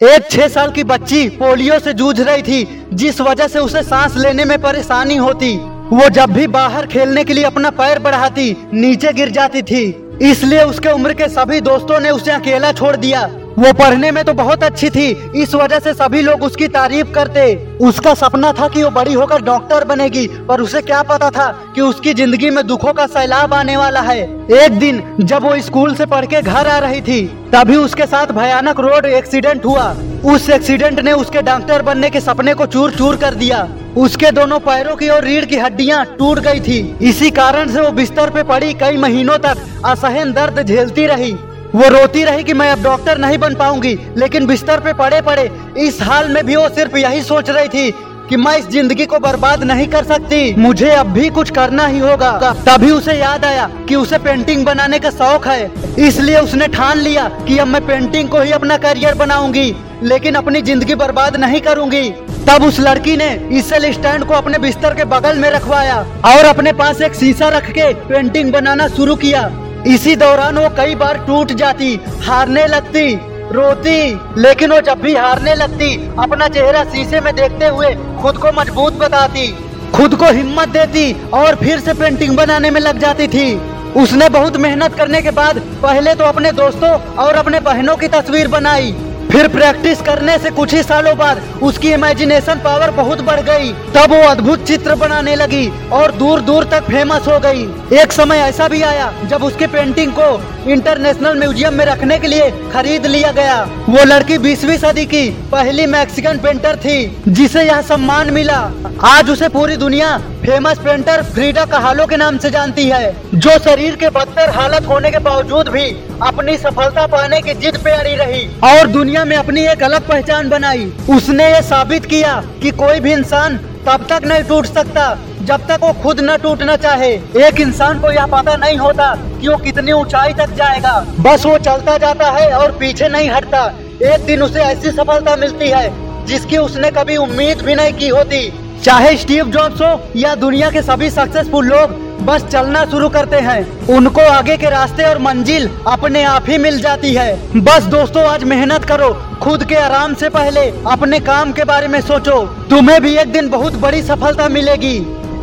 एक छह साल की बच्ची पोलियो से जूझ रही थी, जिस वजह से उसे सांस लेने में परेशानी होती। वो जब भी बाहर खेलने के लिए अपना पैर बढ़ाती, नीचे गिर जाती थी। इसलिए उसके उम्र के सभी दोस्तों ने उसे अकेला छोड़ दिया। वो पढ़ने में तो बहुत अच्छी थी, इस वजह से सभी लोग उसकी तारीफ़ करते। उसका सपना था कि वो बड़ी होकर डॉक्टर बनेगी, पर उसे क्या पता था कि उसकी ज़िंदगी में दुखों का सैलाब आने वाला है। एक दिन, जब वो स्कूल से पढ़ के घर आ रही थी, तभी उसके साथ भयानक रोड एक्सीडेंट हुआ। उस एक्सीडेंट ने उसके डॉक्टर बनने के सपने को चूर चूर कर दिया। उसके दोनों पैरों की और रीढ़ की हड्डियाँ टूट गई थी। इसी कारण से वो बिस्तर पे पड़ी कई महीनों तक असहन दर्द झेलती रही। वो रोती रही कि मैं अब डॉक्टर नहीं बन पाऊँगी, लेकिन बिस्तर पे पड़े पड़े, इस हाल में भी वो सिर्फ़ यही सोच रही थी कि मैं इस ज़िंदगी को बर्बाद नहीं कर सकती। मुझे अब भी कुछ करना ही होगा। तभी उसे याद आया कि उसे पेंटिंग बनाने का शौक है। इसलिए उसने ठान लिया कि अब मैं पेंटिंग को ही अपना करियर बनाऊँगी, लेकिन अपनी ज़िंदगी बर्बाद नहीं करूँगी। तब उस लड़की ने इसल स्टैंड को अपने बिस्तर के बगल में रखवाया और अपने पास एक शीशा रख के पेंटिंग बनाना शुरू किया। इसी दौरान वो कई बार टूट जाती, हारने लगती, रोती, लेकिन वो जब भी हारने लगती, अपना चेहरा शीशे में देखते हुए खुद को मज़बूत बताती, खुद को हिम्मत देती और फिर से पेंटिंग बनाने में लग जाती थी। उसने बहुत मेहनत करने के बाद पहले तो अपने दोस्तों और अपने बहनों की तस्वीर बनाई। फिर प्रैक्टिस करने से कुछ ही सालों बाद उसकी इमेजिनेशन पावर बहुत बढ़ गई। तब वो अद्भुत चित्र बनाने लगी और दूर दूर तक फ़ेमस हो गई। एक समय ऐसा भी आया जब उसके पेंटिंग को इंटरनेशनल म्यूज़ियम में रखने के लिए खरीद लिया गया। वो लड़की बीसवीं सदी की पहली मैक्सिकन पेंटर थी, जिसे यह सम्मान मिला। आज उसे पूरी दुनिया फ़ेमस पेंटर फ्रीडा कहालो के नाम से जानती है, जो शरीर के बदतर हालत होने के बावजूद भी अपनी सफलता पाने की जिद पे अड़ी रही और दुनिया में अपनी एक अलग पहचान बनाई। उसने ये साबित किया कि कोई भी इंसान तब तक नहीं टूट सकता। जब तक वो खुद न टूटना चाहे, एक इंसान को यह पता नहीं होता कि वो कितनी ऊंचाई तक जाएगा। बस वो चलता जाता है और पीछे नहीं हटता। एक दिन उसे ऐसी सफलता मिलती है जिसकी उसने कभी उम्मीद भी नहीं की होती। चाहे स्टीव जॉब्स हो या दुनिया के सभी सक्सेसफुल लोग, बस चलना शुरू करते हैं। उनको आगे के रास्ते और मंजिल अपने आप ही मिल जाती है। बस दोस्तों, आज मेहनत करो, खुद के आराम से पहले अपने काम के बारे में सोचो। तुम्हें भी एक दिन बहुत बड़ी सफलता मिलेगी।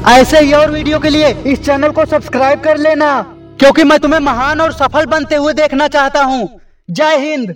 ऐसे ही और वीडियो के लिए इस चैनल को सब्सक्राइब कर लेना, क्योंकि मैं तुम्हें महान और सफल बनते हुए देखना चाहता हूँ। जय हिंद।